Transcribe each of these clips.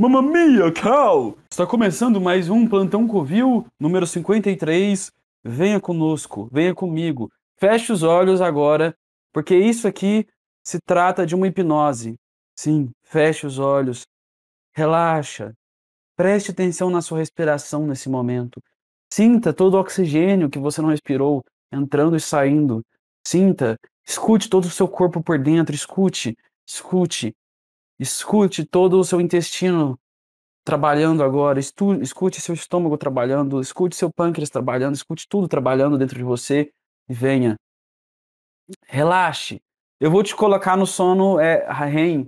Mamma mia, cow! Está começando mais um Plantão Covil, número 53. Venha conosco, venha comigo. Feche os olhos agora, porque isso aqui se trata de uma hipnose. Sim, feche os olhos. Relaxa. Preste atenção na sua respiração nesse momento. Sinta todo o oxigênio que você não respirou entrando e saindo. Sinta, escute todo o seu corpo por dentro, escute, escute. Escute todo o seu intestino trabalhando agora, estu, escute seu estômago trabalhando, escute seu pâncreas trabalhando, escute tudo trabalhando dentro de você e venha. Relaxe. Eu vou te colocar no sono é, REM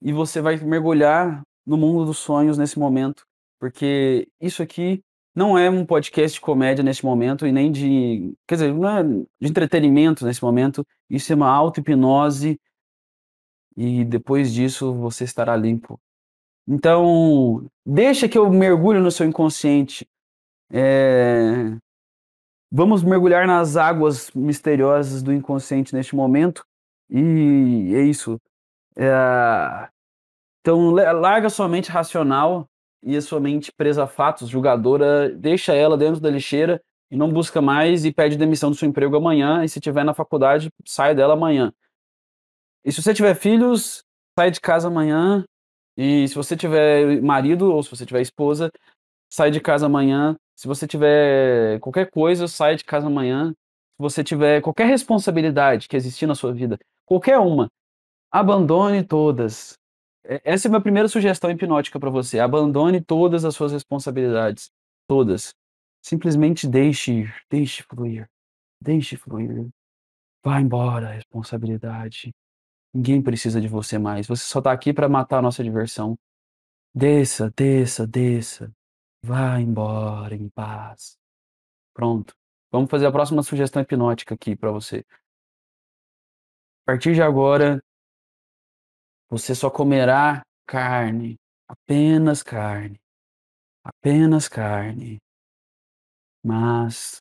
e você vai mergulhar no mundo dos sonhos nesse momento, porque isso aqui não é um podcast de comédia nesse momento e nem de, quer dizer, não é de entretenimento nesse momento, isso é uma auto-hipnose e depois disso você estará limpo. Então, deixa que eu mergulhe no seu inconsciente. É... Vamos mergulhar nas águas misteriosas do inconsciente neste momento. E é isso. É... Então, larga sua mente racional e a sua mente presa a fatos, julgadora, deixa ela dentro da lixeira e não busca mais e pede demissão do seu emprego amanhã. E se tiver na faculdade, sai dela amanhã. E se você tiver filhos, sai de casa amanhã. E se você tiver marido ou se você tiver esposa, sai de casa amanhã. Se você tiver qualquer coisa, sai de casa amanhã. Se você tiver qualquer responsabilidade que existir na sua vida, qualquer uma, abandone todas. Essa é a minha primeira sugestão hipnótica para você. Abandone todas as suas responsabilidades. Todas. Simplesmente deixe ir, deixe fluir. Deixe fluir. Vá embora a responsabilidade. Ninguém precisa de você mais. Você só tá aqui para matar a nossa diversão. Desça, desça, desça. Vá embora em paz. Pronto. Vamos fazer a próxima sugestão hipnótica aqui para você. A partir de agora, você só comerá carne, apenas carne, apenas carne. Mas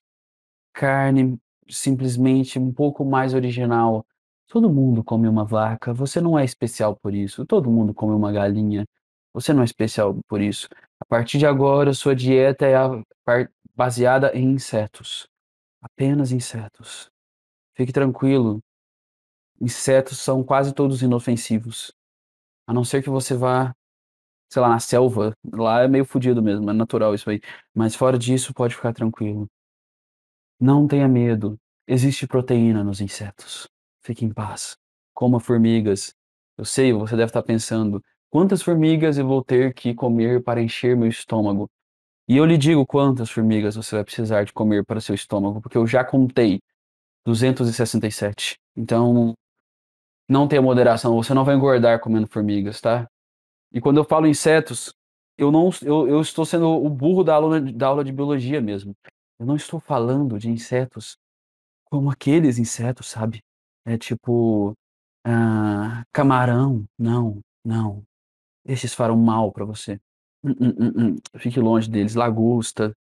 carne simplesmente um pouco mais original, Todo mundo come uma vaca, você não é especial por isso. Todo mundo come uma galinha, você não é especial por isso. A partir de agora, sua dieta é baseada em insetos. Apenas insetos. Fique tranquilo. Insetos são quase todos inofensivos. A não ser que você vá, sei lá, na selva. Lá é meio fodido mesmo, é natural isso aí. Mas fora disso, pode ficar tranquilo. Não tenha medo. Existe proteína nos insetos. Fique em paz. Coma formigas. Eu sei, você deve estar pensando, quantas formigas eu vou ter que comer para encher meu estômago? E eu lhe digo quantas formigas você vai precisar de comer para seu estômago, porque eu já contei 267. Então, não tenha moderação, você não vai engordar comendo formigas, tá? E quando eu falo insetos, eu não eu, eu estou sendo o burro da aula, da aula de biologia mesmo. Eu não estou falando de insetos como aqueles insetos, sabe? É tipo, ah, camarão, não, não. Esses farão mal para você. Hum, hum, hum, hum, Fique longe deles. Lagosta,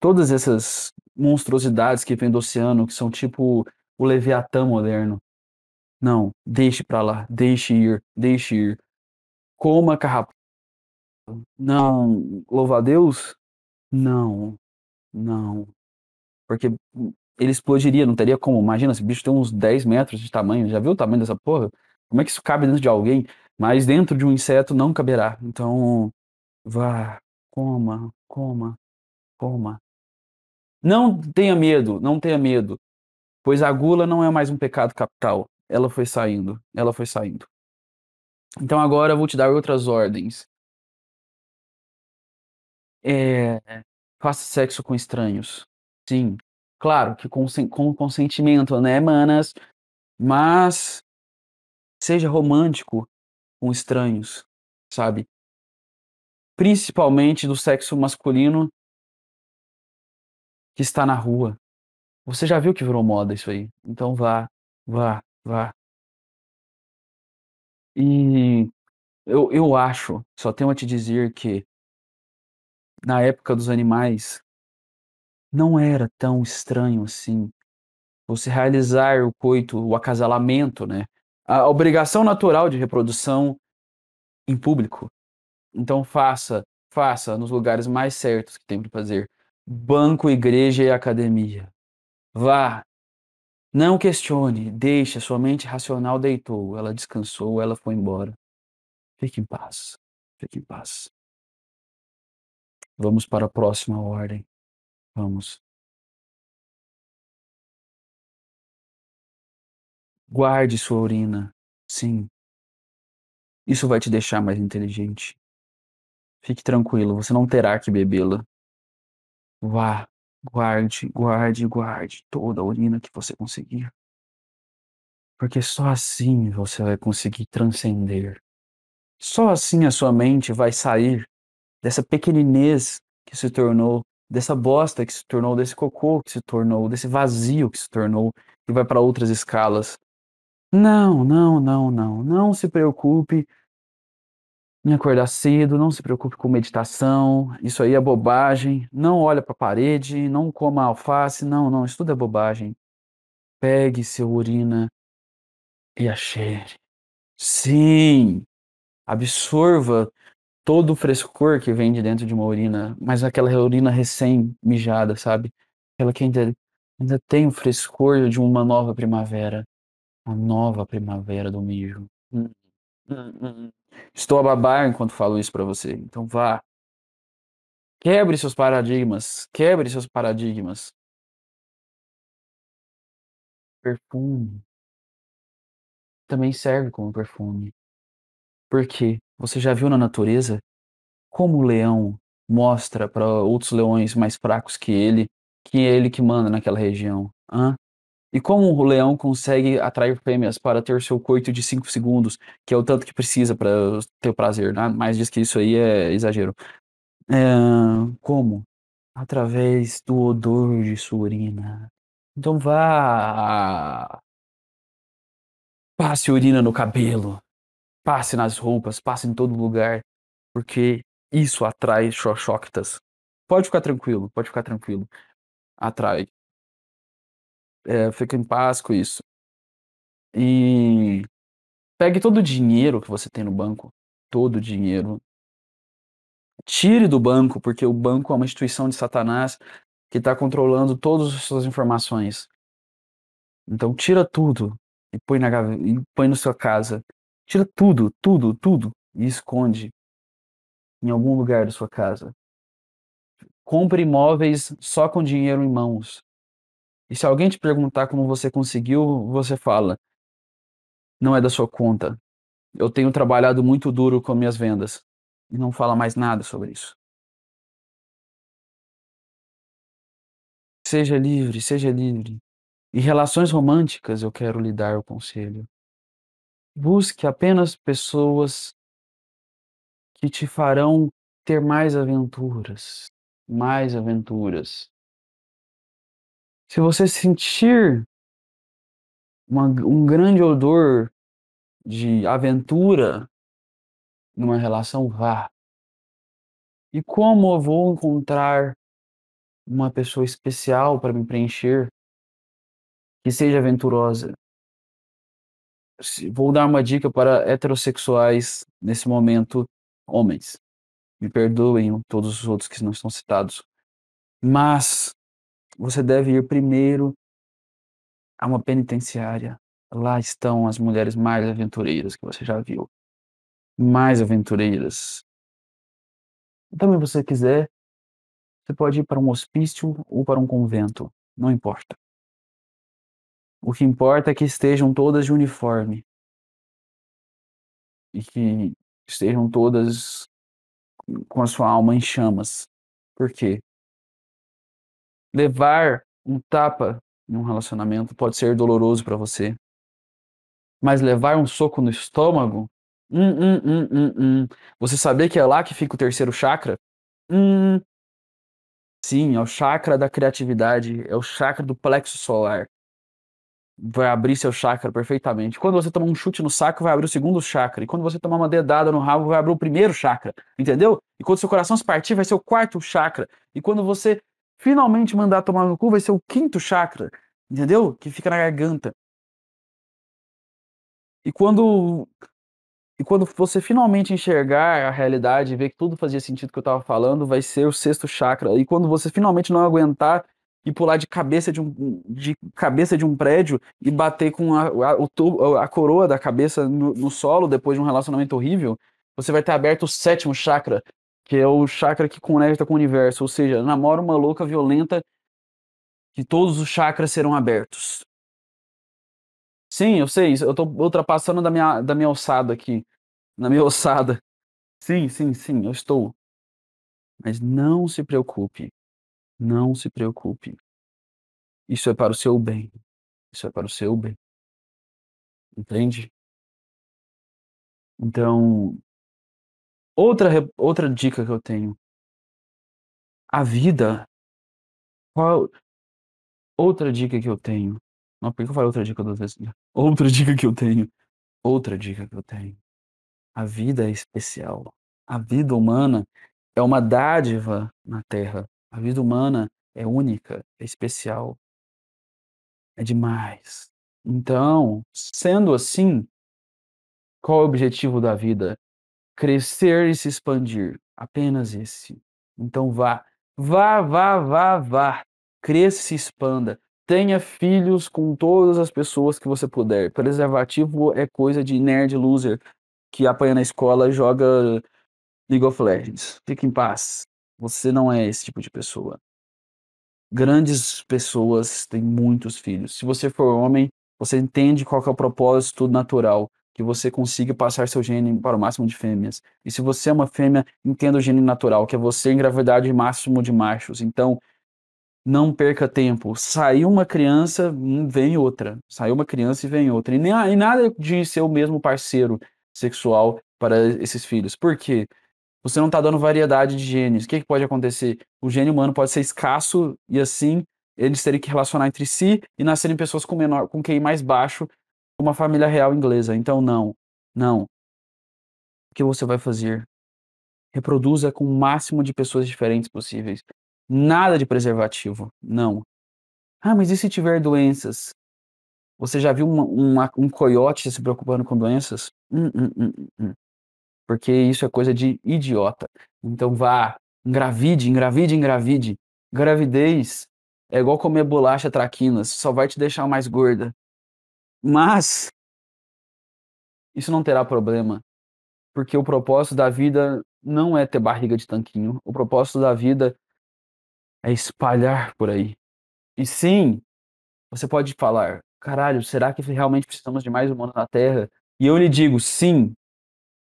todas essas monstruosidades que vêm do oceano, que são tipo o Leviatã moderno. Não, deixe pra lá, deixe ir, deixe ir. Coma carrapato. Não, louva a Deus? Não, não. Porque ele explodiria, não teria como. Imagina, esse bicho tem uns 10 metros de tamanho. Já viu o tamanho dessa porra? Como é que isso cabe dentro de alguém? Mas dentro de um inseto não caberá. Então, vá, coma, coma, coma. Não tenha medo, não tenha medo. Pois a gula não é mais um pecado capital. Ela foi saindo, ela foi saindo. Então agora eu vou te dar outras ordens. É, faça sexo com estranhos. Sim, Claro que com com consentimento, né, manas? Mas seja romântico com estranhos, sabe? Principalmente do sexo masculino que está na rua. Você já viu que virou moda isso aí. Então vá, vá, vá. E eu, eu acho, só tenho a te dizer que na época dos animais, não era tão estranho assim você realizar o coito, o acasalamento, né? A obrigação natural de reprodução em público. Então faça, faça nos lugares mais certos que tem para fazer. Banco, igreja e academia. Vá. Não questione, deixe, sua mente racional deitou, ela descansou, ela foi embora. Fique em paz, fique em paz. Vamos para a próxima ordem. Vamos. Guarde sua urina. Sim. Isso vai te deixar mais inteligente. Fique tranquilo, você não terá que bebê-la. Vá, guarde, guarde, guarde toda a urina que você conseguir. Porque só assim você vai conseguir transcender. Só assim a sua mente vai sair dessa pequeninez que se tornou, dessa bosta que se tornou, desse cocô que se tornou, desse vazio que se tornou e vai para outras escalas. Não, não, não, não, não se preocupe em acordar cedo, não se preocupe com meditação, isso aí é bobagem. Não olha para a parede, não coma alface, não, não, isso tudo é bobagem. Pegue seu urina e a cheire. Sim, absorva todo o frescor que vem de dentro de uma urina, mas aquela urina recém-mijada, sabe? Aquela que ainda, ainda tem o frescor de uma nova primavera. Uma nova primavera do mijo. Hum, hum, hum. Estou a babar enquanto falo isso para você. Então vá. Quebre seus paradigmas. Quebre seus paradigmas. Perfume também serve como perfume. Porque você já viu na natureza como o leão mostra para outros leões mais fracos que ele que é ele que manda naquela região? Hã? E como o leão consegue atrair fêmeas para ter seu coito de 5 segundos, que é o tanto que precisa para ter prazer, né? Mas diz que isso aí é exagero. É, como? Através do odor de sua urina. Então vá. Passe urina no cabelo, passe nas roupas, passe em todo lugar, porque isso atrai xoxoctas. Pode ficar tranquilo, pode ficar tranquilo. Atrai. É, fica em paz com isso. E pegue todo o dinheiro que você tem no banco, todo o dinheiro. Tire do banco, porque o banco é uma instituição de Satanás que está controlando todas as suas informações. Então tira tudo e põe na e põe na sua casa. Tira tudo, tudo, tudo e esconde em algum lugar da sua casa. Compre imóveis só com dinheiro em mãos. E se alguém te perguntar como você conseguiu, você fala: não é da sua conta. Eu tenho trabalhado muito duro com minhas vendas. E não fala mais nada sobre isso. Seja livre, seja livre. Em relações românticas, eu quero lhe dar o conselho. Busque apenas pessoas que te farão ter mais aventuras, mais aventuras. Se você sentir uma, um grande odor de aventura numa relação, vá. E como eu vou encontrar uma pessoa especial para me preencher, que seja aventurosa? Vou dar uma dica para heterossexuais nesse momento, homens. Me perdoem todos os outros que não estão citados. Mas você deve ir primeiro a uma penitenciária. Lá estão as mulheres mais aventureiras que você já viu. Mais aventureiras. Também, se você quiser, você pode ir para um hospício ou para um convento. Não importa. O que importa é que estejam todas de uniforme. E que estejam todas com a sua alma em chamas. Por quê? Levar um tapa em um relacionamento pode ser doloroso para você. Mas levar um soco no estômago, hum, hum, hum, hum, hum. Você saber que é lá que fica o terceiro chakra? Hum. Sim, é o chakra da criatividade, é o chakra do plexo solar. Vai abrir seu chakra perfeitamente. Quando você tomar um chute no saco, vai abrir o segundo chakra. E quando você tomar uma dedada no rabo, vai abrir o primeiro chakra. Entendeu? E quando seu coração se partir, vai ser o quarto chakra. E quando você finalmente mandar tomar no cu vai ser o quinto chakra, entendeu? Que fica na garganta. E quando E quando você finalmente enxergar a realidade e ver que tudo fazia sentido que eu estava falando, vai ser o sexto chakra. E quando você finalmente não aguentar e pular de cabeça de um, de cabeça de um prédio e bater com a, a, o, a coroa da cabeça no, no, solo depois de um relacionamento horrível, você vai ter aberto o sétimo chakra, que é o chakra que conecta com o universo. Ou seja, namora uma louca violenta que todos os chakras serão abertos. Sim, eu sei, eu tô ultrapassando da minha, da minha alçada aqui. Na minha alçada. Sim, sim, sim, eu estou. Mas não se preocupe. Não se preocupe. Isso é para o seu bem. Isso é para o seu bem. Entende? Então, outra, outra dica que eu tenho. A vida. Qual, outra dica que eu tenho. Não, por que eu falei outra dica duas vezes? Outra dica que eu tenho. Outra dica que eu tenho. A vida é especial. A vida humana é uma dádiva na Terra. A vida humana é única, é especial. É demais. Então, sendo assim, qual é o objetivo da vida? Crescer e se expandir. Apenas esse. Então vá, vá, vá, vá, vá. Cresça e se expanda. Tenha filhos com todas as pessoas que você puder. Preservativo é coisa de nerd loser que apanha na escola e joga League of Legends. Fique em paz. Você não é esse tipo de pessoa. Grandes pessoas têm muitos filhos. Se você for homem, você entende qual é o propósito natural, que você consiga passar seu gene para o máximo de fêmeas. E se você é uma fêmea, entenda o gene natural, que é você engravidar de máximo de machos. Então, não perca tempo. Saiu uma criança, hum, vem outra. Saiu uma criança e vem outra. E, nem, e nada de ser o mesmo parceiro sexual para esses filhos. Por quê? Você não está dando variedade de genes. O que, que pode acontecer? O gene humano pode ser escasso e assim eles terem que relacionar entre si e nascerem pessoas com menor, com QI mais baixo, uma família real inglesa. Então não, não. O que você vai fazer? Reproduza com o máximo de pessoas diferentes possíveis. Nada de preservativo, não. Ah, mas e se tiver doenças? Você já viu uma, uma, um coiote se preocupando com doenças? Hum, hum, hum, hum, hum. Porque isso é coisa de idiota. Então vá, engravide, engravide, engravide. Gravidez é igual comer bolacha traquinas, só vai te deixar mais gorda. Mas isso não terá problema, porque o propósito da vida não é ter barriga de tanquinho. O propósito da vida é espalhar por aí. E sim, você pode falar, caralho, será que realmente precisamos de mais humanos na Terra? E eu lhe digo, sim,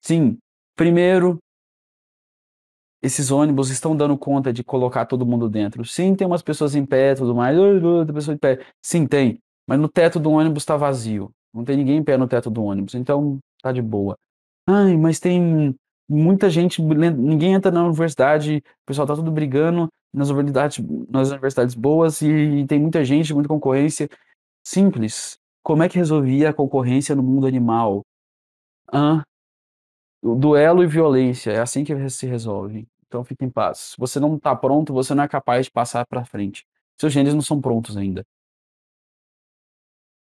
sim. Primeiro, esses ônibus estão dando conta de colocar todo mundo dentro. Sim, tem umas pessoas em pé e tudo mais. Outra pessoa em pé. Sim, tem. Mas no teto do ônibus está vazio. Não tem ninguém em pé no teto do ônibus. Então, tá de boa. Ai, mas tem muita gente, ninguém entra na universidade, o pessoal tá tudo brigando nas universidades, nas universidades boas e, tem muita gente, muita concorrência. Simples. Como é que resolvia a concorrência no mundo animal? Ah, duelo e violência, é assim que se resolve. Então fique em paz. Se você não está pronto, você não é capaz de passar para frente. Seus genes não são prontos ainda.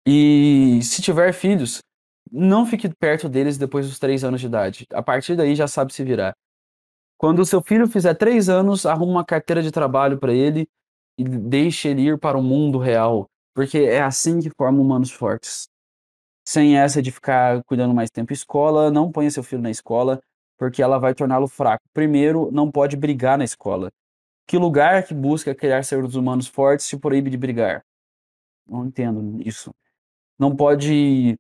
E se tiver filhos, não fique perto deles depois dos três anos de idade. A partir daí já sabe se virar. Quando o seu filho fizer três anos, arruma uma carteira de trabalho para ele e deixe ele ir para o mundo real, porque é assim que forma humanos fortes. Sem essa de ficar cuidando mais tempo escola, não ponha seu filho na escola, porque ela vai torná-lo fraco. Primeiro, não pode brigar na escola. Que lugar que busca criar seres humanos fortes se proíbe de brigar? Não entendo isso. Não pode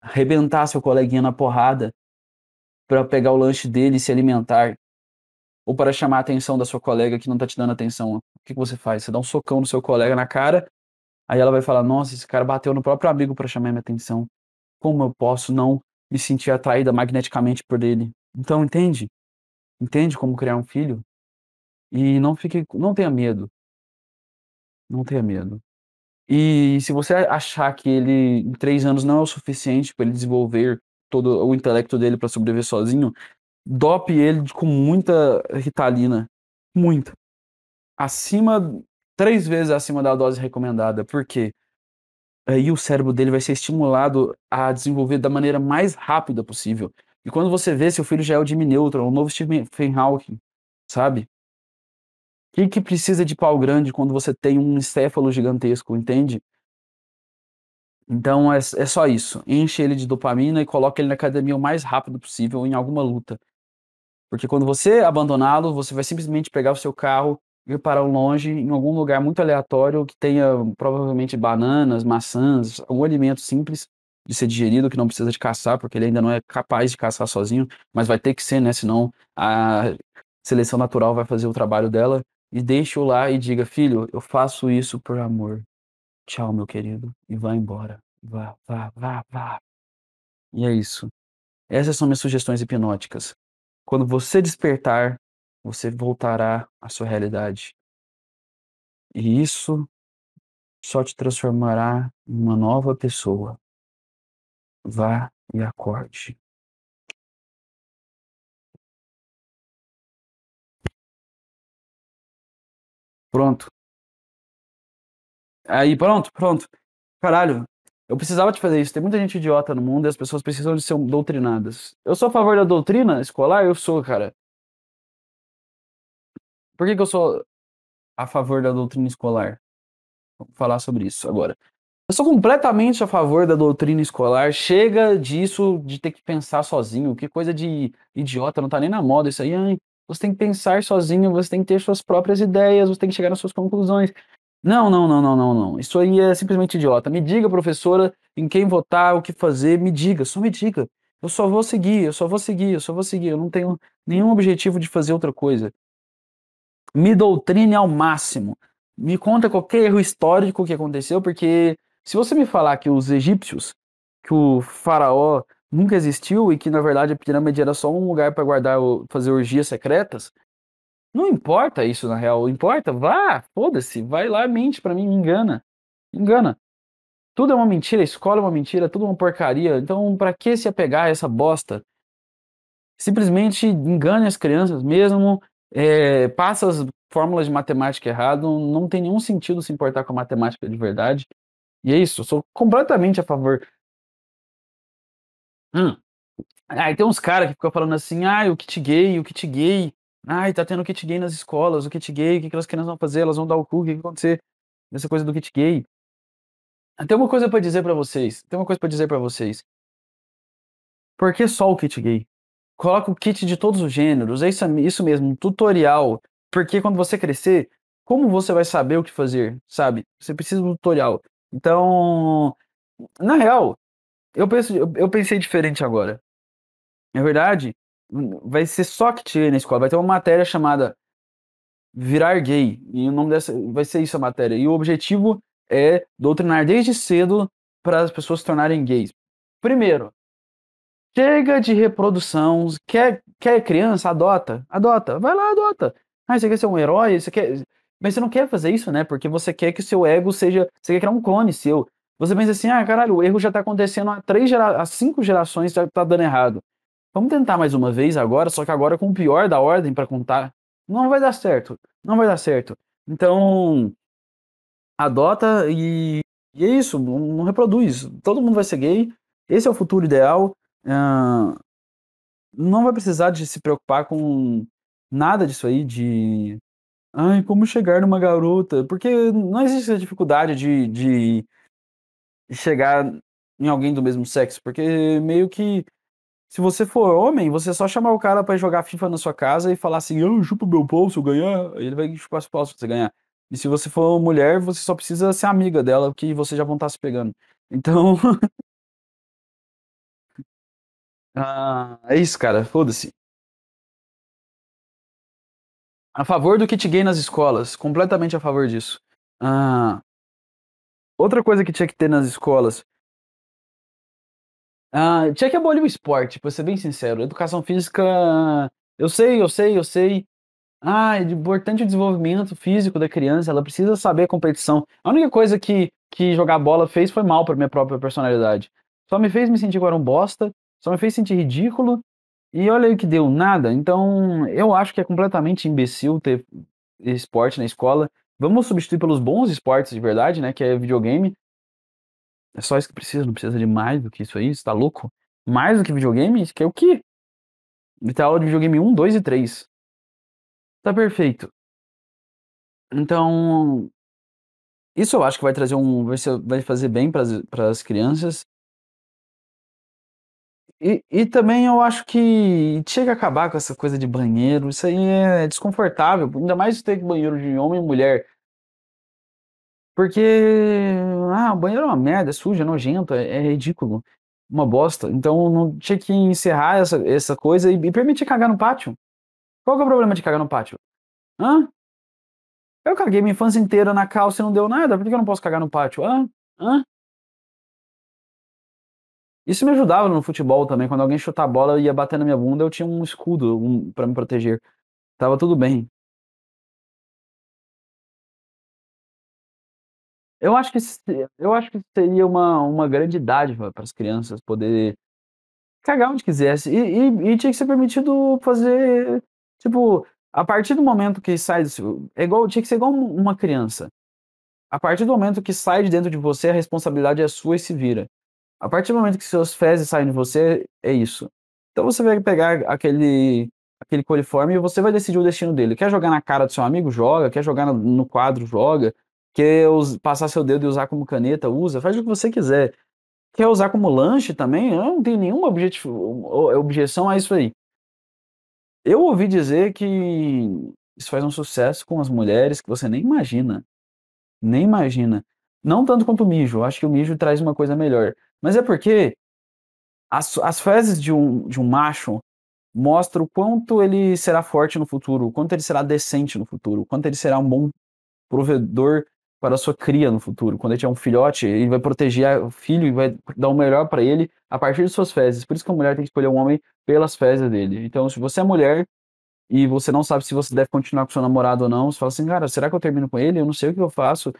arrebentar seu coleguinha na porrada para pegar o lanche dele e se alimentar ou para chamar a atenção da sua colega que não tá te dando atenção, o que, que você faz? Você dá um socão no seu colega na cara, aí ela vai falar: Nossa, esse cara bateu no próprio amigo para chamar minha atenção. Como eu posso não me sentir atraída magneticamente por ele? Então, entende? Entende como criar um filho? E não fique, não tenha medo. Não tenha medo. E se você achar que ele em três anos não é o suficiente para ele desenvolver todo o intelecto dele para sobreviver sozinho, dope ele com muita ritalina. Muita. Acima, três vezes acima da dose recomendada. Por quê? Aí o cérebro dele vai ser estimulado a desenvolver da maneira mais rápida possível. E quando você vê, seu filho já é o Jimmy Neutron, o novo Stephen Hawking, sabe? Que que precisa de pau grande quando você tem um encéfalo gigantesco, entende? Então é é só isso, enche ele de dopamina e coloca ele na academia o mais rápido possível em alguma luta. Porque quando você abandoná-lo, você vai simplesmente pegar o seu carro, ir para longe, em algum lugar muito aleatório que tenha provavelmente bananas, maçãs, algum alimento simples de ser digerido, que não precisa de caçar, porque ele ainda não é capaz de caçar sozinho, mas vai ter que ser, né, senão a seleção natural vai fazer o trabalho dela, e deixe-o lá e diga: "Filho, eu faço isso por amor. Tchau, meu querido", e vá embora. Vá, vá, vá, vá. E é isso. Essas são minhas sugestões hipnóticas. Quando você despertar, você voltará à sua realidade. E isso só te transformará em uma nova pessoa. Vá e acorde. Pronto. Aí, pronto, pronto. Caralho, eu precisava te fazer isso. Tem muita gente idiota no mundo e as pessoas precisam de ser doutrinadas. Eu sou a favor da doutrina escolar? Eu sou, cara. Por que que eu sou a favor da doutrina escolar? Vamos falar sobre isso agora. Eu sou completamente a favor da doutrina escolar. Chega disso de ter que pensar sozinho. Que coisa de idiota, não tá nem na moda isso aí. Ai, você tem que pensar sozinho, você tem que ter suas próprias ideias, você tem que chegar nas suas conclusões. Não, não, não, não, não, não. Isso aí é simplesmente idiota. Me diga, professora, em quem votar, o que fazer, me diga, só me diga. Eu só vou seguir, eu só vou seguir, eu só vou seguir. Eu não tenho nenhum objetivo de fazer outra coisa. Me doutrine ao máximo. Me conta qualquer erro histórico que aconteceu, porque se você me falar que os egípcios, que o faraó nunca existiu e que na verdade a pirâmide era só um lugar para guardar, fazer orgias secretas, não importa isso na real, importa, vá, foda-se, vai lá, mente para mim, me engana, me engana. Tudo é uma mentira, a escola é uma mentira, tudo é uma porcaria, então para que se apegar a essa bosta? Simplesmente engane as crianças mesmo, é, passa as fórmulas de matemática errado, não tem nenhum sentido se importar com a matemática de verdade. E é isso, eu sou completamente a favor. Hum. Aí tem uns caras que ficam falando assim, ah, o kit gay, o kit gay, ai, tá tendo kit gay nas escolas, o kit gay, o que, que as crianças vão fazer? Elas vão dar o cu, o que, que vai acontecer nessa coisa do kit gay? Tem uma coisa para dizer para vocês, tem uma coisa para dizer para vocês. Por que só o kit gay? Coloca o kit de todos os gêneros, é isso, isso mesmo, um tutorial. Porque quando você crescer, como você vai saber o que fazer, sabe? Você precisa de um tutorial. Então, na real, eu, penso, eu pensei diferente agora. Na verdade, vai ser só kit gay na escola, vai ter uma matéria chamada Virar Gay, e o nome dessa vai ser isso a matéria. E o objetivo é doutrinar desde cedo para as pessoas se tornarem gays. Primeiro, Chega de reprodução. Quer, quer criança? Adota. Adota. Vai lá, adota. Ah, você quer ser um herói? Você quer. Mas você não quer fazer isso, né? Porque você quer que o seu ego seja. Você quer criar um clone seu. Você pensa assim, ah, caralho, o erro já tá acontecendo há três gera... há cinco gerações, já tá dando errado. Vamos tentar mais uma vez agora, só que agora com o pior da ordem para contar. Não vai dar certo. Não vai dar certo. Então, adota e, e é isso, não reproduz. Todo mundo vai ser gay. Esse é o futuro ideal não vai precisar de se preocupar com nada disso aí de ai, como chegar numa garota, porque não existe a dificuldade de, de chegar em alguém do mesmo sexo, porque meio que se você for homem, você só chamar o cara para jogar FIFA na sua casa e falar assim, eu chupo meu pau se eu ganhar, ele vai chupar seu pau se você ganhar. E se você for mulher, você só precisa ser amiga dela, que vocês já vão estar se pegando. Então, Ah, é isso, cara, foda-se. A favor do kit gay nas escolas, completamente a favor disso. Ah, outra coisa que tinha que ter nas escolas. Ah, tinha que abolir o esporte, pra ser bem sincero. Educação física, eu sei, eu sei, eu sei. Ah, é importante o desenvolvimento físico da criança, ela precisa saber a competição. A única coisa que, que jogar bola fez foi mal pra minha própria personalidade. Só me fez me sentir agora um bosta só me fez sentir ridículo. E olha aí que deu nada. Então, eu acho que é completamente imbecil ter esporte na escola. Vamos substituir pelos bons esportes de verdade, né? Que é videogame. É só isso que precisa, não precisa de mais do que isso aí, você tá louco? Mais do que videogame? Isso que é o quê? Tem aula de videogame 1, 2 e 3. Tá perfeito. Então, isso eu acho que vai trazer um vai vai fazer bem para as crianças. E e também eu acho que tinha que acabar com essa coisa de banheiro, isso aí é desconfortável, ainda mais ter banheiro de homem e mulher. Porque, ah, o banheiro é uma merda, é sujo, é nojento, é é ridículo, uma bosta, então não tinha que encerrar essa essa coisa e e permitir cagar no pátio. Qual que é o problema de cagar no pátio? Hã? Eu caguei minha infância inteira na calça e não deu nada, por que eu não posso cagar no pátio? Hã? Hã? Isso me ajudava no futebol também, quando alguém chutar a bola e ia bater na minha bunda, eu tinha um escudo, um pra me proteger. Estava tudo bem. Eu acho que eu acho que seria uma uma grande dádiva para as crianças poder cagar onde quisesse e e e tinha que ser permitido fazer, tipo, a partir do momento que sai do é igual tinha que ser igual um uma criança. A partir do momento que sai de dentro de você, a responsabilidade é sua e se vira. A partir do momento que seus fezes saem de você, é isso. Então você vai pegar aquele aquele coliforme e você vai decidir o destino dele. Quer jogar na cara do seu amigo? Joga. Quer jogar no quadro? Joga. Quer passar seu dedo e usar como caneta? Usa. Faz o que você quiser. Quer usar como lanche também? Eu não tenho nenhuma objeção a isso aí. Eu ouvi dizer que isso faz um sucesso com as mulheres que você nem imagina. Nem imagina. Não tanto quanto o mijo, acho que o mijo traz uma coisa melhor. Mas é porque as as fezes de um de um macho mostra o quanto ele será forte no futuro, o quanto ele será decente no futuro, o quanto ele será um bom provedor para a sua cria no futuro. Quando ele tiver um filhote, ele vai proteger o filho e vai dar o melhor para ele a partir de suas fezes. Por isso que a mulher tem que escolher um homem pelas fezes dele. Então, se você é mulher e você não sabe se você deve continuar com seu namorado ou não, você fala assim: "Cara, será que eu termino com ele? Eu não sei o que eu faço".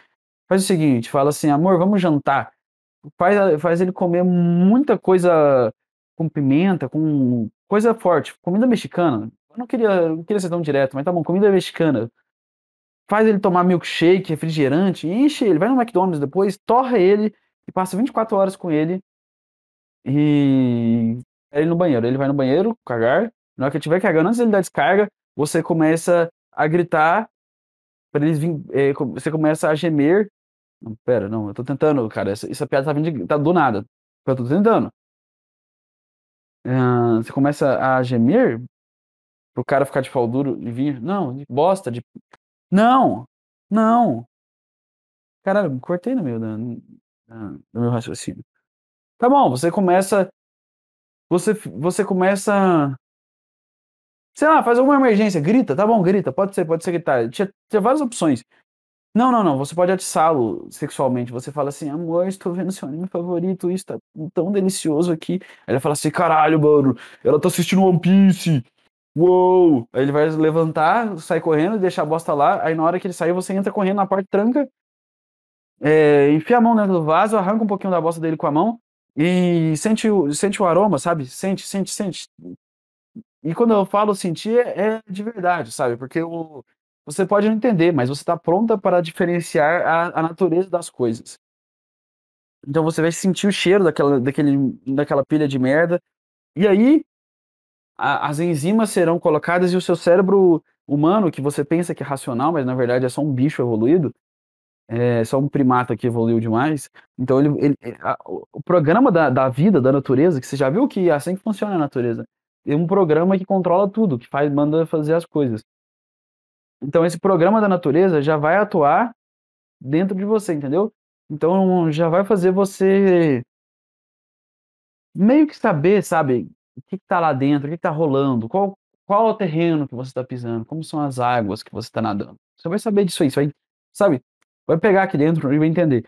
Faz o seguinte, fala assim: "Amor, vamos jantar". Faz faz ele comer muita coisa com pimenta, com coisa forte, comida mexicana. Eu não queria não queria ser tão direto, mas tá bom, comida mexicana. Faz ele tomar milkshake, refrigerante, enche ele, vai no McDonald's depois, torra ele e passa 24 horas com ele. E ele no banheiro, ele vai no banheiro cagar, na hora que ele estiver cagando, antes dele dar descarga, você começa a gritar pra eles vim eh, você começa a gemer. Não, espera, não, eu tô tentando, cara, essa essa piada tá vindo de tá do nada. Eu tô tentando. Hã, você começa a gemer, para o cara ficar de pau duro e vir não, de bosta, de não, não. Caralho, cortei no meio do meu raciocínio. Tá bom, você começa você você começa sei lá, faz alguma emergência, grita, tá bom, grita, pode ser, pode ser gritar. Tinha tinha várias opções. Não, não, não, você pode atiçá-lo sexualmente, você fala assim: "Amor, estou vendo seu anime favorito, isso tá tão delicioso aqui". Aí ele fala assim: "Caralho, mano, ela tá assistindo One Piece. Uou!". Aí ele vai levantar, sair correndo, deixar a bosta lá, aí na hora que ele sair, você entra correndo na porta, tranca eh, enfia a mão dentro do vaso, arranca um pouquinho da bosta dele com a mão e sente o sente o aroma, sabe, sente, sente, sente. E quando eu falo sentir, é é de verdade, sabe, porque o você pode não entender, mas você tá pronta para diferenciar a a natureza das coisas. Então você vai sentir o cheiro daquela daquele daquela pilha de merda, e aí a as enzimas serão colocadas e o seu cérebro humano, que você pensa que é racional, mas na verdade é só um bicho evoluído, é só um primata que evoluiu demais, então ele ele a o programa da da vida, da natureza, que você já viu que é assim que funciona a natureza, tem um programa que controla tudo, que faz manda fazer as coisas. Então esse programa da natureza já vai atuar dentro de você, entendeu? Então já vai fazer você meio que saber, sabe, o que que tá lá dentro, o que que tá rolando, qual qual é o terreno que você tá pisando, como são as águas que você tá nadando. Você vai saber disso aí, vai, sabe, vai pegar aqui dentro e vai entender.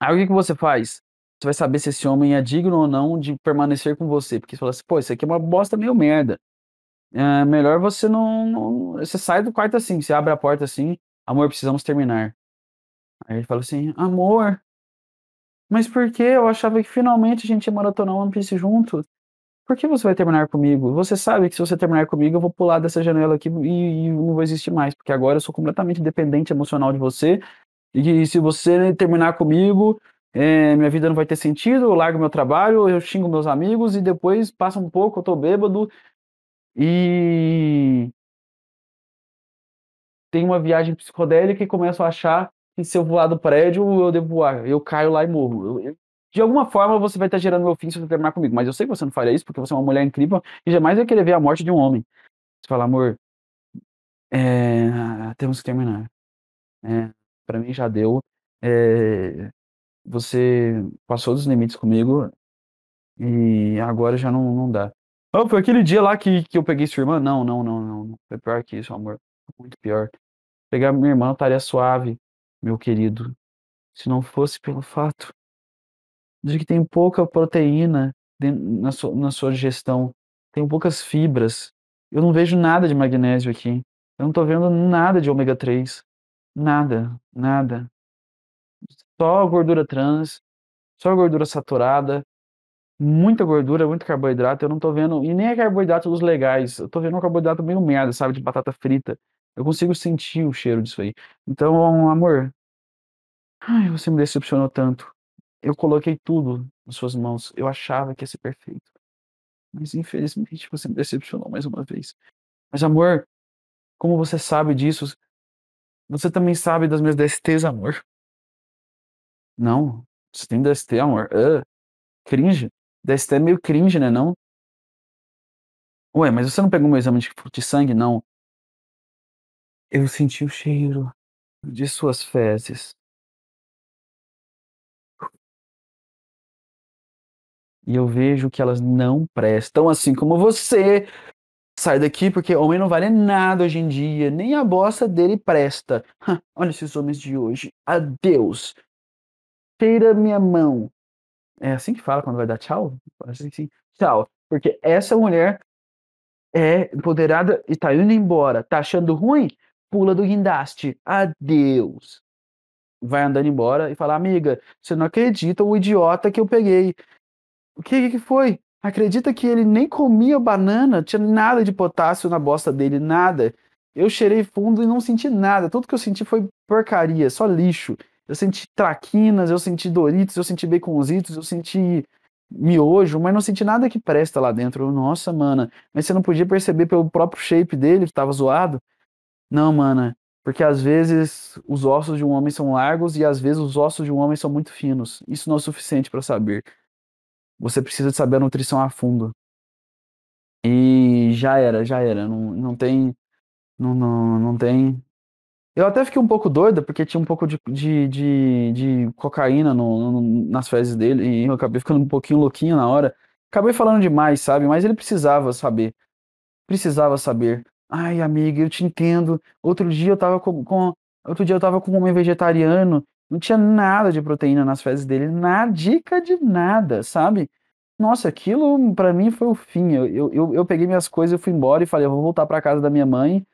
Aí o que que você faz? Você vai saber se esse homem é digno ou não de permanecer com você, porque você fala assim: "Pô, isso aqui é uma bosta meio merda". É melhor você não não você sai do quarto assim, você abre a porta assim: "Amor, precisamos terminar". Aí ele fala assim: "Amor" "mas por quê? Eu achava que finalmente a gente ia maratonar One Piece junto. Por que você vai terminar comigo? Você sabe que se você terminar comigo eu vou pular dessa janela aqui e e não vou existir mais, porque agora eu sou completamente dependente emocional de você, e que se você terminar comigo, é, minha vida não vai ter sentido, eu largo meu trabalho, eu xingo meus amigos e depois passa um pouco, eu tô bêbado e tem uma viagem psicodélica e começo a achar que se eu voar do prédio, eu devo voar. Eu caio lá e morro. Eu, eu, de alguma forma você vai estar gerando meu fim se você terminar comigo, mas eu sei que você não faria isso porque você é uma mulher incrível e jamais vai querer ver a morte de um homem. Você fala, amor, é, temos que terminar. É, para mim já deu. É, você passou dos limites comigo e agora já não, não dá. Oh, foi aquele dia lá que, que eu peguei sua irmã? Não, não, não, não. Foi pior que isso, amor. Muito pior. Pegar minha irmã estaria suave, meu querido. Se não fosse pelo fato de que tem pouca proteína na sua, na sua digestão, tem poucas fibras. Eu não vejo nada de magnésio aqui. Eu não tô vendo nada de ômega 3. Nada, nada. Só gordura trans, só gordura saturada, muita gordura, muito carboidrato. Eu não tô vendo. E nem é carboidrato dos legais. Eu tô vendo um carboidrato meio merda, sabe? De batata frita. Eu consigo sentir o cheiro disso aí. Então, amor. Ai, você me decepcionou tanto. Eu coloquei tudo nas suas mãos. Eu achava que ia ser perfeito. Mas infelizmente você me decepcionou mais uma vez. Mas amor, como você sabe disso? Você também sabe das minhas DSTs, amor. Não, você tem DST, amor. Uh, cringe. DST é meio cringe, né, não? Ué, mas você não pegou meu exame de, de sangue, não? Eu senti o cheiro de suas fezes. E eu vejo que elas não prestam, assim como você. Sai daqui porque homem não vale nada hoje em dia, nem a bosta dele presta. Olha esses homens de hoje. Adeus. Cheira minha mão. É assim que fala quando vai dar tchau? Assim, assim, tchau. Porque essa mulher é empoderada e tá indo embora. Tá achando ruim? Pula do guindaste. Adeus. Vai andando embora e fala, amiga, você não acredita o idiota que eu peguei. O que, que foi? Acredita que ele nem comia banana, tinha nada de potássio na bosta dele, nada. Eu cheirei fundo e não senti nada. Tudo que eu senti foi porcaria, só lixo. Eu senti traquinas, eu senti Doritos, eu senti baconzitos, eu senti miojo, mas não senti nada que presta lá dentro. Nossa, mana, mas você não podia perceber pelo próprio shape dele que tava zoado? Não, mana, porque às vezes os ossos de um homem são largos e às vezes os ossos de um homem são muito finos. Isso não é suficiente para saber. Você precisa de saber a nutrição a fundo. E já era, já era. Não, não tem. Não, não, não tem eu até fiquei um pouco doida, porque tinha um pouco de, de, de, de cocaína no, no, nas fezes dele, e eu acabei ficando um pouquinho louquinho na hora. Acabei falando demais, sabe? Mas ele precisava saber. Precisava saber. Ai, amiga, eu te entendo. Outro dia eu tava com, com outro dia eu tava com um homem vegetariano, não tinha nada de proteína nas fezes dele, nada, dica de nada, sabe? Nossa, aquilo para mim foi o fim. Eu, eu, eu, peguei minhas coisas, eu fui embora e falei, eu vou voltar para casa da minha mãe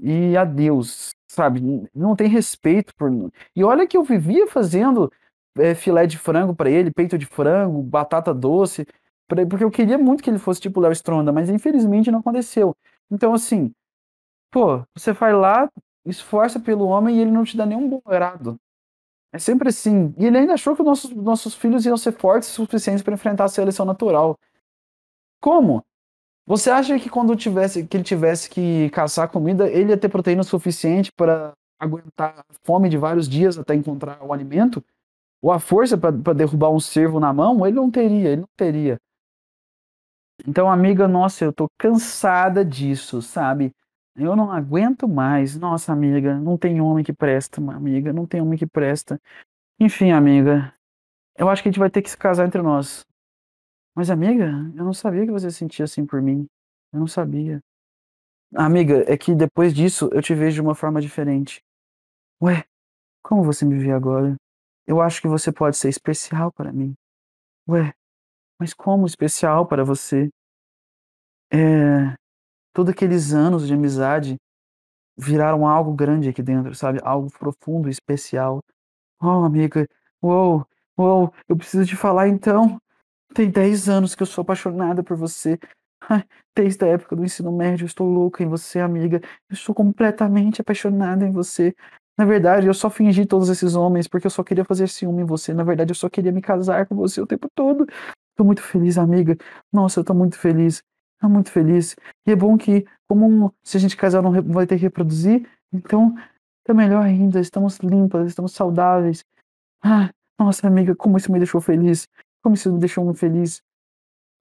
e adeus, sabe? Não tem respeito por. E olha que eu vivia fazendo é, filé de frango para ele, peito de frango, batata doce, pra... porque eu queria muito que ele fosse tipo Léo Stronda, mas infelizmente não aconteceu. Então, assim, pô, você vai lá, esforça pelo homem e ele não te dá nenhum bom grado. É sempre assim. E ele ainda achou que nossos, nossos filhos iam ser fortes o suficiente para enfrentar a seleção natural. Como? Você acha que quando tivesse, que ele tivesse que caçar comida, ele ia ter proteína suficiente para aguentar a fome de vários dias até encontrar o alimento? Ou a força para derrubar um cervo na mão? Ele não teria, ele não teria. Então, amiga, nossa, eu tô cansada disso, sabe? Eu não aguento mais. Nossa, amiga, não tem homem que presta, amiga, não tem homem que presta. Enfim, amiga, eu acho que a gente vai ter que se casar entre nós. Mas, amiga, eu não sabia que você sentia assim por mim. Eu não sabia. Amiga, é que depois disso eu te vejo de uma forma diferente. Ué, como você me vê agora? Eu acho que você pode ser especial para mim. Ué, mas como especial para você? É. Todos aqueles anos de amizade viraram algo grande aqui dentro, sabe? Algo profundo e especial. Oh, amiga, uou, uou, eu preciso te falar então. Tem 10 anos que eu sou apaixonada por você. Desde a época do ensino médio, eu estou louca em você, amiga. Eu estou completamente apaixonada em você. Na verdade, eu só fingi todos esses homens porque eu só queria fazer ciúme em você. Na verdade, eu só queria me casar com você o tempo todo. Tô muito feliz, amiga. Nossa, eu tô muito feliz. Tô muito feliz. E é bom que, como se a gente casar não vai ter que reproduzir, então tá melhor ainda. Estamos limpas, estamos saudáveis. Ah, nossa, amiga, como isso me deixou feliz. Como isso me deixou muito feliz.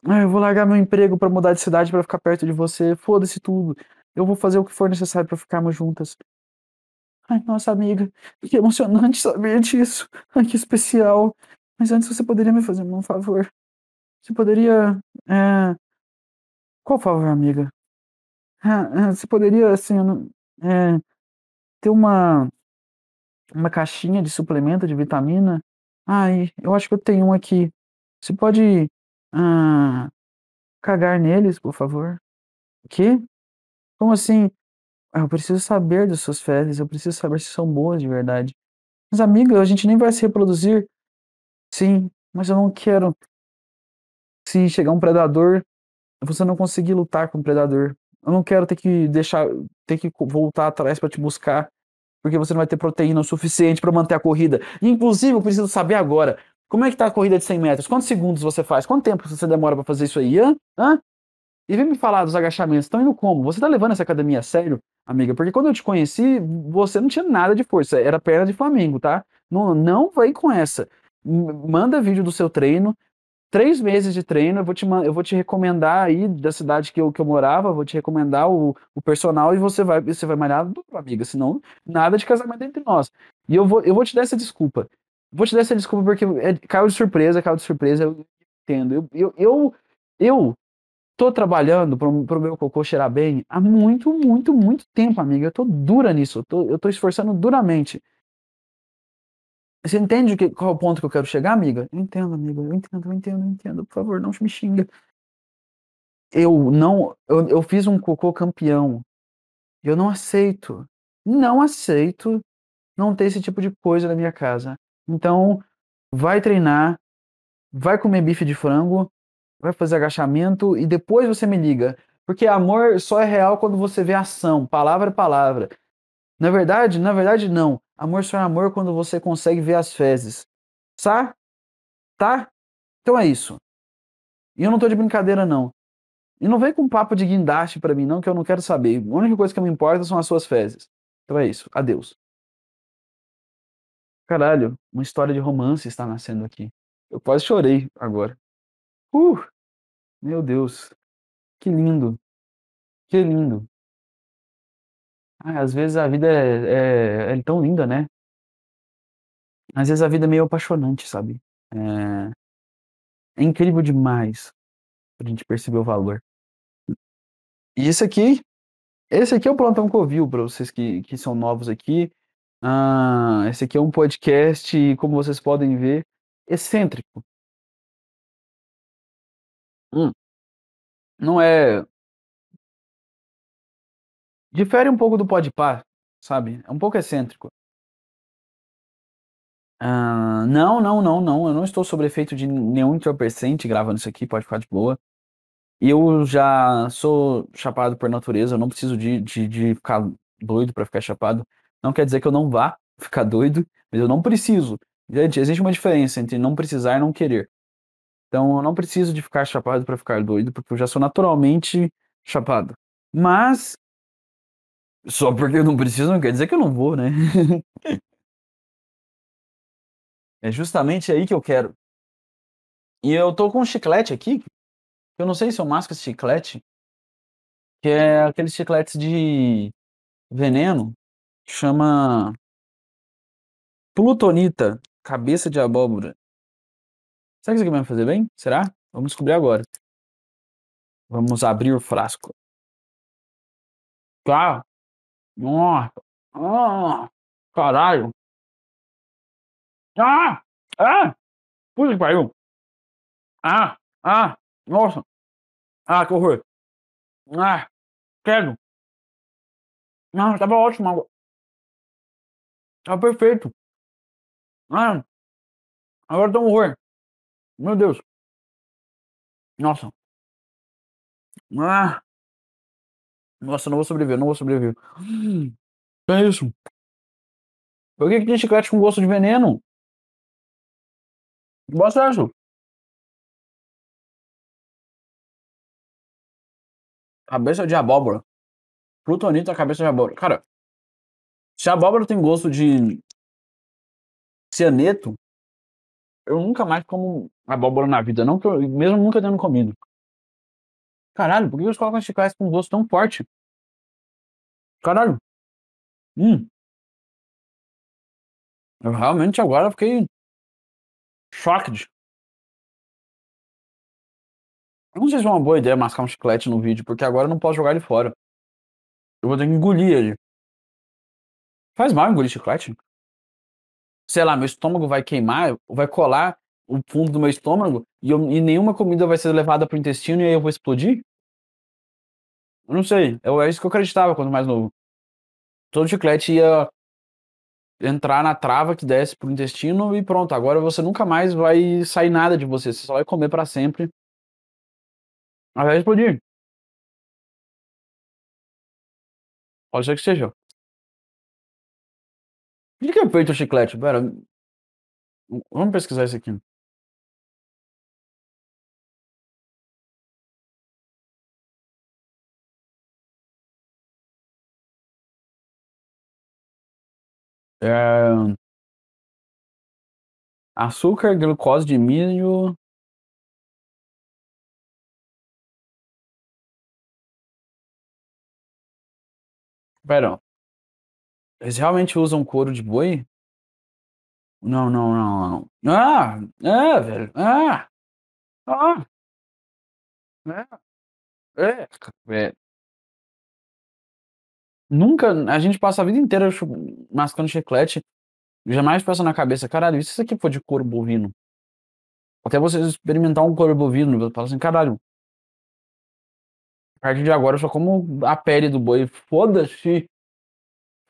Ah, eu vou largar meu emprego para mudar de cidade para ficar perto de você. Foda-se tudo. Eu vou fazer o que for necessário para ficarmos juntas. Ai, nossa amiga, que emocionante saber disso. Ai, que especial. Mas antes você poderia me fazer um favor. Você poderia. É... Qual favor, amiga? É, é, você poderia, assim, é, ter uma. Uma caixinha de suplemento de vitamina? Ai, eu acho que eu tenho um aqui. Você pode. Ah, cagar neles, por favor? O quê? Como assim? Ah, eu preciso saber das suas fezes, eu preciso saber se são boas de verdade. Mas, amiga, a gente nem vai se reproduzir. Sim, mas eu não quero. Se chegar um predador, você não conseguir lutar com o predador. Eu não quero ter que deixar, ter que voltar atrás para te buscar, porque você não vai ter proteína o suficiente para manter a corrida. Inclusive, eu preciso saber agora, como é que tá a corrida de 100 metros? Quantos segundos você faz? Quanto tempo você demora para fazer isso aí? Hã? Hã? E vem me falar dos agachamentos. Estão indo como? Você tá levando essa academia a sério, amiga? Porque quando eu te conheci, você não tinha nada de força. Era perna de Flamengo, tá? Não, não vai com essa. Manda vídeo do seu treino. Três meses de treino, eu vou te, eu vou te recomendar aí da cidade que eu, que eu morava, vou te recomendar o, o personal e você vai, você vai malhar amiga. Senão, nada de casamento entre nós. E eu vou, eu vou te dar essa desculpa. Vou te dar essa desculpa porque é, caiu de surpresa, caiu de surpresa, eu entendo. Eu, eu, eu, eu tô trabalhando pro, pro meu cocô cheirar bem há muito, muito, muito tempo, amiga. Eu tô dura nisso, eu tô, eu tô esforçando duramente. Você entende que, qual é o ponto que eu quero chegar, amiga? Eu entendo, amiga, eu entendo, eu entendo, eu entendo. Por favor, não me xinga. Eu não, eu, eu fiz um cocô campeão. Eu não aceito, não aceito não ter esse tipo de coisa na minha casa. Então, vai treinar, vai comer bife de frango, vai fazer agachamento e depois você me liga. Porque amor só é real quando você vê ação, palavra é palavra. Na verdade, na verdade não. Amor só é amor quando você consegue ver as fezes. Tá? Tá? Então é isso. E eu não tô de brincadeira não. E não vem com papo de guindaste para mim não, que eu não quero saber. A única coisa que me importa são as suas fezes. Então é isso. Adeus. Caralho, uma história de romance está nascendo aqui. Eu quase chorei agora. Uh! Meu Deus. Que lindo. Que lindo. Ah, às vezes a vida é, é, é tão linda, né? Às vezes a vida é meio apaixonante, sabe? É, é incrível demais pra gente perceber o valor. E esse aqui, esse aqui é o Plantão Covil, para vocês que, que são novos aqui. Ah, esse aqui é um podcast, como vocês podem ver, excêntrico. Hum. Não é Difere um pouco do Podpah, sabe, é um pouco excêntrico. Ah, não, não, não, não, eu não estou sob efeito de nenhum entorpecente gravando isso aqui, pode ficar de boa. Eu já sou chapado por natureza, eu não preciso de de de ficar doido pra ficar chapado. Não quer dizer que eu não vá ficar doido, mas eu não preciso. Gente, existe uma diferença entre não precisar e não querer. Então eu não preciso de ficar chapado pra ficar doido, porque eu já sou naturalmente chapado. Mas só porque eu não preciso não quer dizer que eu não vou, né. É justamente aí que eu quero. E eu tô com um chiclete aqui, eu não sei se eu masco esse chiclete que é aqueles chicletes de veneno, chama Plutonita, cabeça de abóbora. Será que isso aqui vai me fazer bem? Será? Vamos descobrir agora. Vamos abrir o frasco. Tá. Nossa. Ah, caralho. Ah! Ah! Puta que pariu. Ah! Ah! Nossa! Ah, que horror. Ah! Credo. Não, estava ótimo Estava perfeito. Ah! Agora tá um horror. Meu Deus. Nossa. Ah! Nossa, não vou sobreviver, não vou sobreviver. É isso? Por que que tem chiclete com gosto de veneno? É essa? Cabeça de abóbora. Plutonita cabeça de abóbora. Cara se a abóbora tem gosto de cianeto, eu nunca mais como abóbora na vida, não eu mesmo nunca tendo comido. Caralho, por que eles colocam chiclete com gosto tão forte? Caralho. Hum. Eu realmente agora fiquei shocked. Eu não sei se é uma boa ideia mascar um chiclete no vídeo, porque agora eu não posso jogar ele fora. Eu vou ter que engolir ele. Faz mal engolir chiclete? Sei lá, meu estômago vai queimar, vai colar o fundo do meu estômago e, eu, e nenhuma comida vai ser levada pro intestino e aí eu vou explodir? Eu não sei, eu, é isso que eu acreditava quando mais novo. Todo chiclete ia entrar na trava que desce pro intestino e pronto, agora você nunca mais vai sair nada de você, você só vai comer para sempre. Aí vai explodir. Pode ser que seja. De que é feito o chiclete? Pera. Vamos pesquisar isso aqui. É... Açúcar, glucose de milho. Pera. Eles realmente usam couro de boi? Não, não, não, não. Ah! É, velho. Ah! Ah! É. É. É. Nunca a gente passa a vida inteira chu mascando chiclete, jamais passa na cabeça: "Caralho, e se isso aqui for de couro bovino?" Até você experimentar um couro bovino, você fala assim: "Caralho" "a partir de agora eu só como a pele do boi, foda-se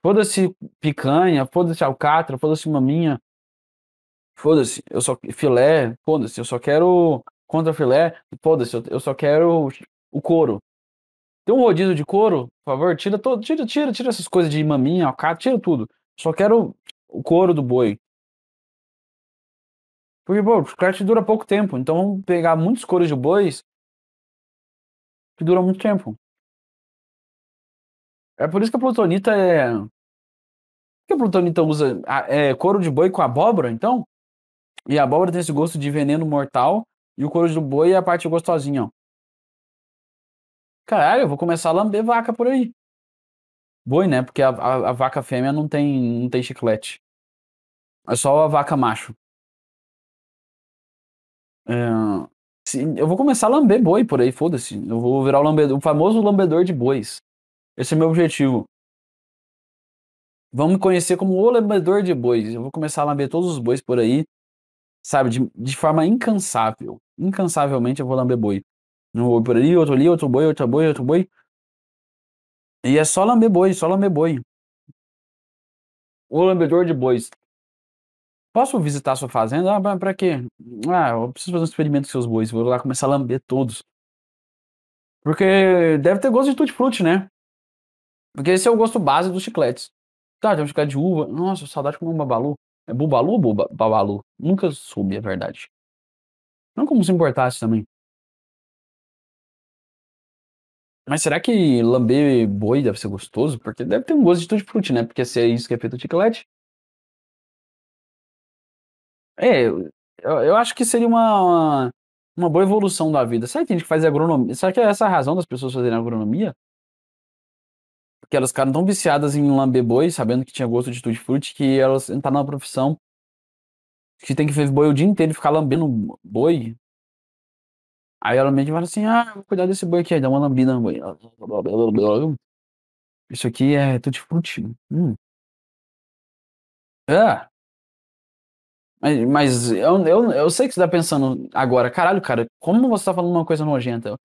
foda-se picanha, foda-se alcatra, foda-se maminha" "foda-se, eu só filé, foda-se, eu só quero contrafilé, foda-se, eu só quero o couro." Tem um rodízio de couro, por favor, tira todo tira tira tira essas coisas de maminha, alcatra, tira tudo. Só quero o couro do boi. Porque, pô, o chiclete dura pouco tempo, então vamos pegar muitos couros de bois que duram muito tempo. É por isso que a plutonita é por que a plutonita usa eh, couro de boi com abóbora, então? E a abóbora tem esse gosto de veneno mortal, e o couro do boi é a parte gostosinha, ó. Caralho, eu vou começar a lamber vaca por aí. Boi, né, porque a a a vaca fêmea não tem não tem chiclete. É só a vaca macho. Sim, eu vou começar a lamber boi por aí, foda-se, eu vou virar o lambedor o famoso lambedor de bois. Esse é meu objetivo. Vão me conhecer como o lambedor de bois, eu vou começar a lamber todos os bois por aí, sabe, de de forma incansável, incansavelmente eu vou lamber boi. Um boi por ali, outro ali, outro boi, outro boi, outro boi. E é só lamber boi, só lamber boi. O lambedor de bois. Posso visitar sua fazenda? "Ah, pra quê?" "Ah, eu preciso fazer um experimento com seus bois, vou lá começar a lamber todos." Porque deve ter gosto de tutti-frutti, né. Porque esse é o gosto base dos chicletes. Tá, tem um chiclete de uva, nossa, saudade de comer um babalu. É bubalu ou babalu? Nunca soube a verdade. Não como se importasse também. Mas será que lamber boi deve ser gostoso? Porque deve ter um gosto de tutti-frutti, né, porque se é isso que é feito o chiclete. É, eu eu acho que seria uma uma boa evolução da vida. Será que tem gente faz agronomia será que é essa a razão das pessoas fazerem agronomia? Porque elas ficaram tão viciadas em lamber boi, sabendo que tinha gosto de tutti-frutti, que elas entraram numa profissão que tem que ver boi o dia inteiro e ficar lambendo boi. Aí ela que fala assim: "Ah, vou cuidar desse boi aqui", aí dá uma lambida no boi. Isso aqui é tutti-frutti, hum. É. Mas mas eu eu eu sei que você tá pensando agora: "Caralho, cara, como você tá falando uma coisa nojenta?"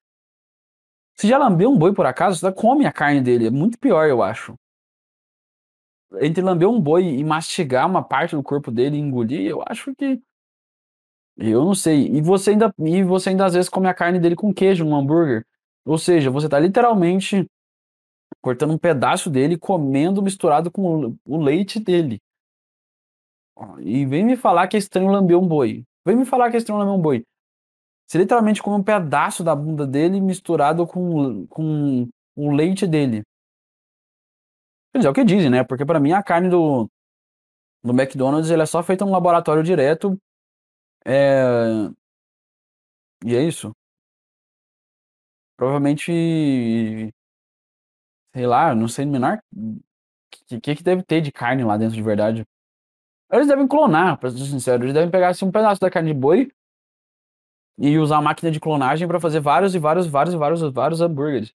Você já lambeu um boi por acaso? Você come a carne dele, é muito pior eu acho. Entre lamber um boi e mastigar uma parte do corpo dele e engolir, eu acho que eu não sei. E você ainda e você ainda às vezes come a carne dele com queijo num hambúrguer. Ou seja, você tá literalmente cortando um pedaço dele comendo misturado com o leite dele. E vem me falar que é estranho lamber um boi. Vem me falar que é estranho lamber um boi. Você literalmente come um pedaço da bunda dele misturado com com o leite dele. Quer dizer, é o que dizem, né, porque pra mim a carne do do McDonald's ela é só feita no laboratório direto, eh e é isso. Provavelmente sei lá, não sei menor que que que deve ter de carne lá dentro de verdade. Eles devem clonar, pra ser sincero, eles devem pegar, assim, um pedaço da carne de boi e usar a máquina de clonagem pra fazer vários e vários, vários e vários vários hambúrgueres.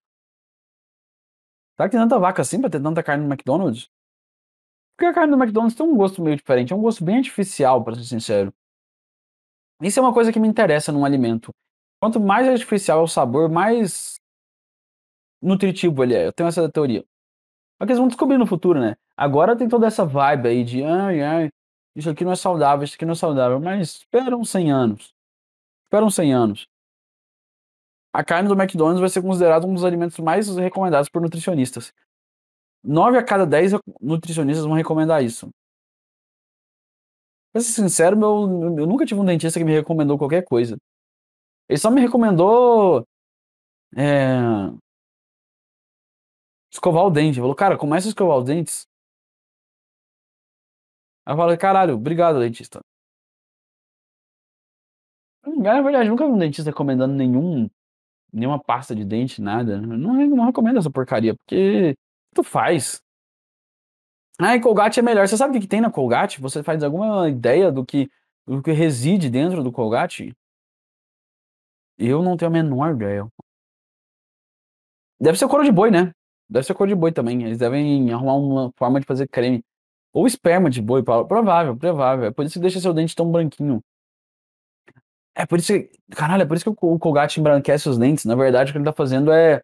Será que tem tanta vaca assim pra ter tanta carne no McDonald's? Porque a carne do McDonald's tem um gosto meio diferente, é um gosto bem artificial, pra ser sincero. Isso é uma coisa que me interessa num alimento. Quanto mais artificial é o sabor, mais nutritivo ele é, eu tenho essa teoria. Só que eles vão descobrir no futuro, né. Agora tem toda essa vibe aí de: "Ai, ai, isso aqui não é saudável, isso aqui não é saudável", mas espera uns 100 anos. Espera uns 100 anos. A carne do McDonald's vai ser considerado um dos alimentos mais recomendados por nutricionistas. 9 a cada 10 nutricionistas vão recomendar isso. Pra ser sincero, meu eu nunca tive um dentista que me recomendou qualquer coisa. Ele só me recomendou eh escovar o dente, falou: "Cara, começa a escovar os dentes". Aí eu falei: "Caralho, obrigado dentista". Na verdade, nunca vi um dentista recomendando nenhum nenhuma pasta de dente, nada. Não não recomendo essa porcaria, porque tanto faz. "Ai, Colgate é melhor", você sabe o que que tem na Colgate? Você faz alguma ideia do que do que reside dentro do Colgate? Eu não tenho a menor ideia. Deve ser couro de boi, né. Deve ser couro de boi também, eles devem arrumar uma forma de fazer creme. Ou esperma de boi, pro provável, provável, é por isso que deixa seu dente tão branquinho. É por isso que caralho, é por isso que o Colgate embranquece os dentes, na verdade o que ele tá fazendo é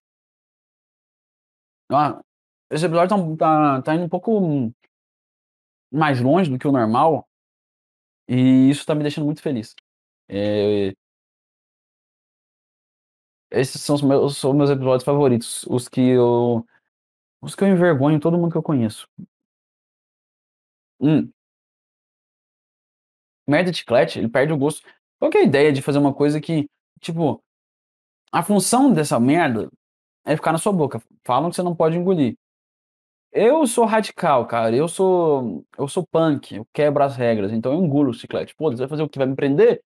Ah, esse episódio tá tá tá indo um pouco mais longe do que o normal, e isso tá me deixando muito feliz. Eh Esses são os meus são meus episódios favoritos, os que eu os que eu envergonho todo mundo que eu conheço. Hum. Merda de chiclete, ele perde o gosto. Qual que é a ideia de fazer uma coisa que, tipo, a função dessa merda é ficar na sua boca, falam que você não pode engolir. Eu sou radical, cara, eu sou eu sou punk, eu quebro as regras, então eu engulo o chiclete. "Pô, você vai fazer o quê, vai me prender?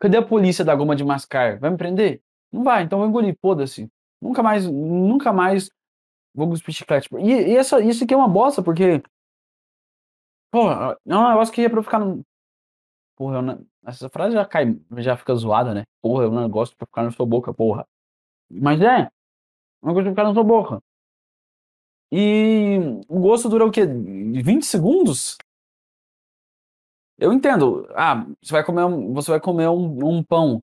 Cadê a polícia da goma de mascar, vai me prender? Não vai, então eu vou engolir, foda-se. Nunca mais nunca mais vou cuspir chiclete". E e essa isso aqui é uma bosta, porque porra, é um negócio que é pra eu ficar no porra, eu não essa frase já cai já fica zoada, né. "Porra, é um negócio pra ficar na sua boca, porra". Mas é, uma coisa pra ficar na sua boca. E o gosto dura o quê? 20 segundos? Eu entendo, ah, você vai comer um você vai comer um um pão.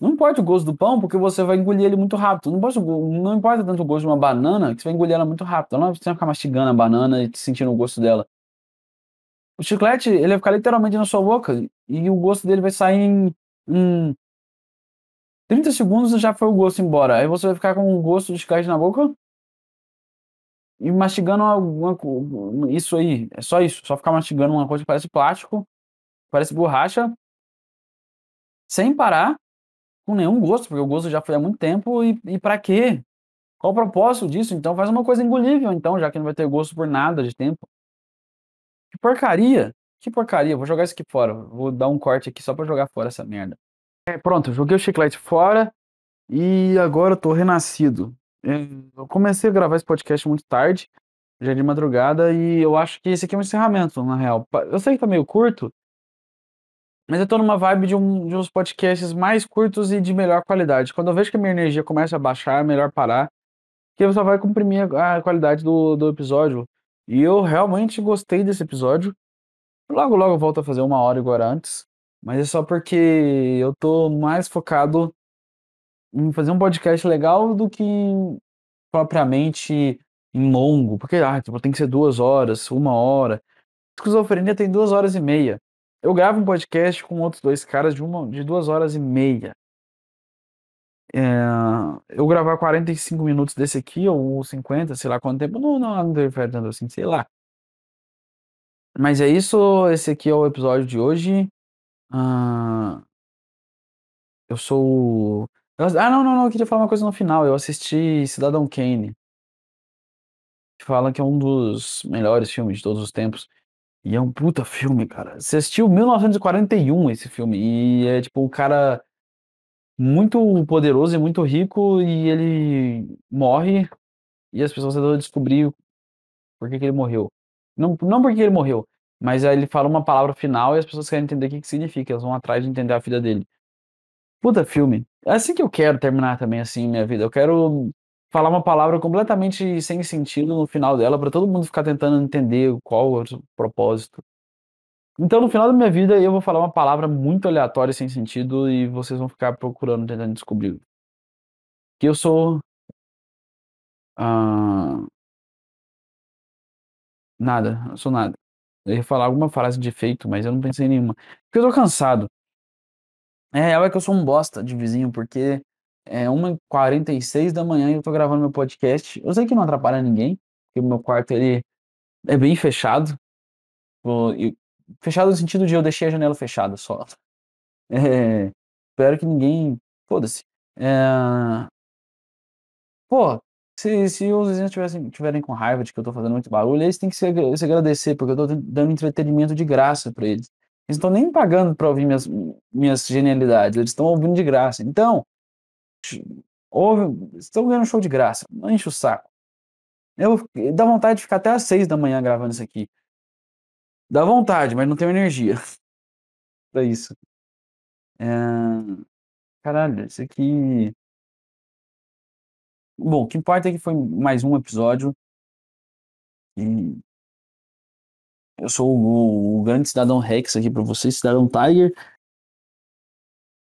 Não importa o gosto do pão, porque você vai engolir ele muito rápido, não importa o go não importa tanto o gosto de uma banana, que você vai engolir ela muito rápido, não é pra você ficar mastigando a banana e sentindo o gosto dela. O chiclete, ele vai ficar literalmente na sua boca, e o gosto dele vai sair em em 30 segundos já foi o gosto embora, aí você vai ficar com o gosto de chiclete na boca e mastigando alguma isso aí, é só isso, só ficar mastigando uma coisa que parece plástico, parece borracha sem parar, com nenhum gosto, porque o gosto já foi há muito tempo e e pra quê? Qual o propósito disso? Então faz uma coisa engolível então, já que não vai ter gosto por nada de tempo. Que porcaria, que porcaria, vou jogar isso aqui fora, vou dar um corte aqui só pra jogar fora essa merda. É, pronto, joguei o chiclete fora, e agora eu tô renascido. Eh, eu comecei a gravar esse podcast muito tarde, já de madrugada, e eu acho que esse aqui é um encerramento, na real. Eu sei que tá meio curto mas eu tô numa vibe de um de uns podcasts mais curtos e de melhor qualidade. Quando eu vejo que a minha energia começa a baixar, é melhor parar, porque só vai comprimir a a qualidade do do episódio. E eu realmente gostei desse episódio. Logo, logo eu volto a fazer 1 hora era antes, mas é só porque eu tô mais focado em fazer um podcast legal do que propriamente em longo, porque, ah, tipo, tem que ser 2 horas, 1 hora. Esquizofrenia tem 2 horas e meia. Eu gravo um podcast com outros 2 caras de 1 de 2 horas e meia. Eh, eu gravar 45 minutos desse aqui ou 50, sei lá quanto tempo, não não não interfere tanto assim, sei lá. Mas é isso, esse aqui é o episódio de hoje. Hã eu sou o ah, não, não, não, eu queria falar uma coisa no final, eu assisti Cidadão Kane. Fala que é um dos melhores filmes de todos os tempos. E é um puta filme, cara. Você assistiu 1941 esse filme, e é tipo um cara muito poderoso e muito rico, e ele morre, e as pessoas tentam descobrir por que que ele morreu. Não não por que ele morreu, mas aí ele fala uma palavra final e as pessoas querem entender o que que significa, elas vão atrás de entender a vida dele. Puta filme. É assim que eu quero terminar também, assim, minha vida. Eu quero falar uma palavra completamente sem sentido no final dela, pra todo mundo ficar tentando entender qual é o propósito. Então, no final da minha vida, eu vou falar uma palavra muito aleatória, sem sentido, e vocês vão ficar procurando, tentando descobrir. Que eu sou hã Nada, eu sou nada. Eu ia falar alguma frase de efeito, mas eu não pensei em nenhuma. Porque eu tô cansado. É real é que eu sou um bosta de vizinho, porque é 1h46 e eu tô gravando meu podcast. Eu sei que não atrapalha ninguém, porque meu quarto ele é bem fechado. Fechado no sentido de eu deixei a janela fechada só. Eh, espero que ninguém foda-se. Eh pô, se se os vizinhos tivessem tiverem com raiva de que eu tô fazendo muito barulho, eles têm que se se agradecer, porque eu tô dan dando entretenimento de graça pra eles. Eles estão nem pagando pra ouvir minhas minhas genialidades, eles estão ouvindo de graça. Então ouve estão ganhando show de graça, não enche o saco. Eu dá vontade de ficar até às 6h gravando isso aqui. Dá vontade, mas não tenho energia pra isso. Eh, caralho, isso aqui Bom, o que importa é que foi mais um episódio e eu sou o o grande cidadão Rex aqui pra vocês, cidadão Tiger.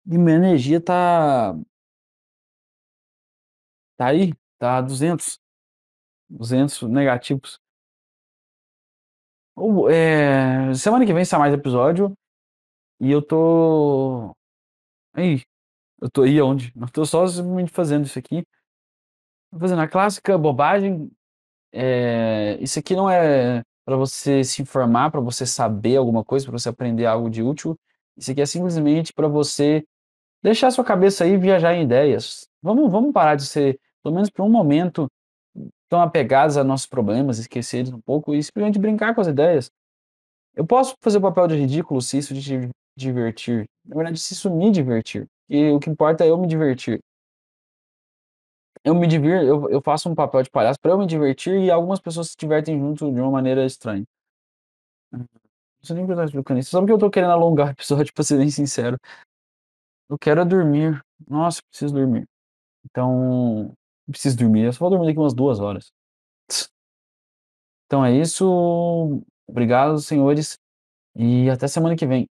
E minha energia tá tá aí, tá 200. 200 negativos. Eh, semana que vem sai mais episódio, e eu tô aí, eu tô aí aonde? Eu tô só simplesmente fazendo isso aqui. Fazendo a clássica bobagem, eh, isso aqui não é pra você se informar, pra você saber alguma coisa, pra você aprender algo de útil, isso aqui é simplesmente pra você deixar sua cabeça aí viajar em ideias. Vamos vamos parar de ser, pelo menos por um momento, tão apegados a nossos problemas, esquecer eles um pouco e simplesmente brincar com as ideias. Eu posso fazer o papel de ridículo se isso te divertir, na verdade se isso me divertir, e o que importa é eu me divertir. Eu me divir eu eu faço um papel de palhaço pra eu me divertir e algumas pessoas se divertem junto de uma maneira estranha. Uhum. Não sei nem porque eu tô explicando isso, só porque eu tô querendo alongar o episódio, pra ser bem sincero. Eu quero é dormir. Nossa, preciso dormir. Então, preciso dormir, eu só vou dormir daqui umas 2 horas. Então é isso, obrigado senhores, e até semana que vem.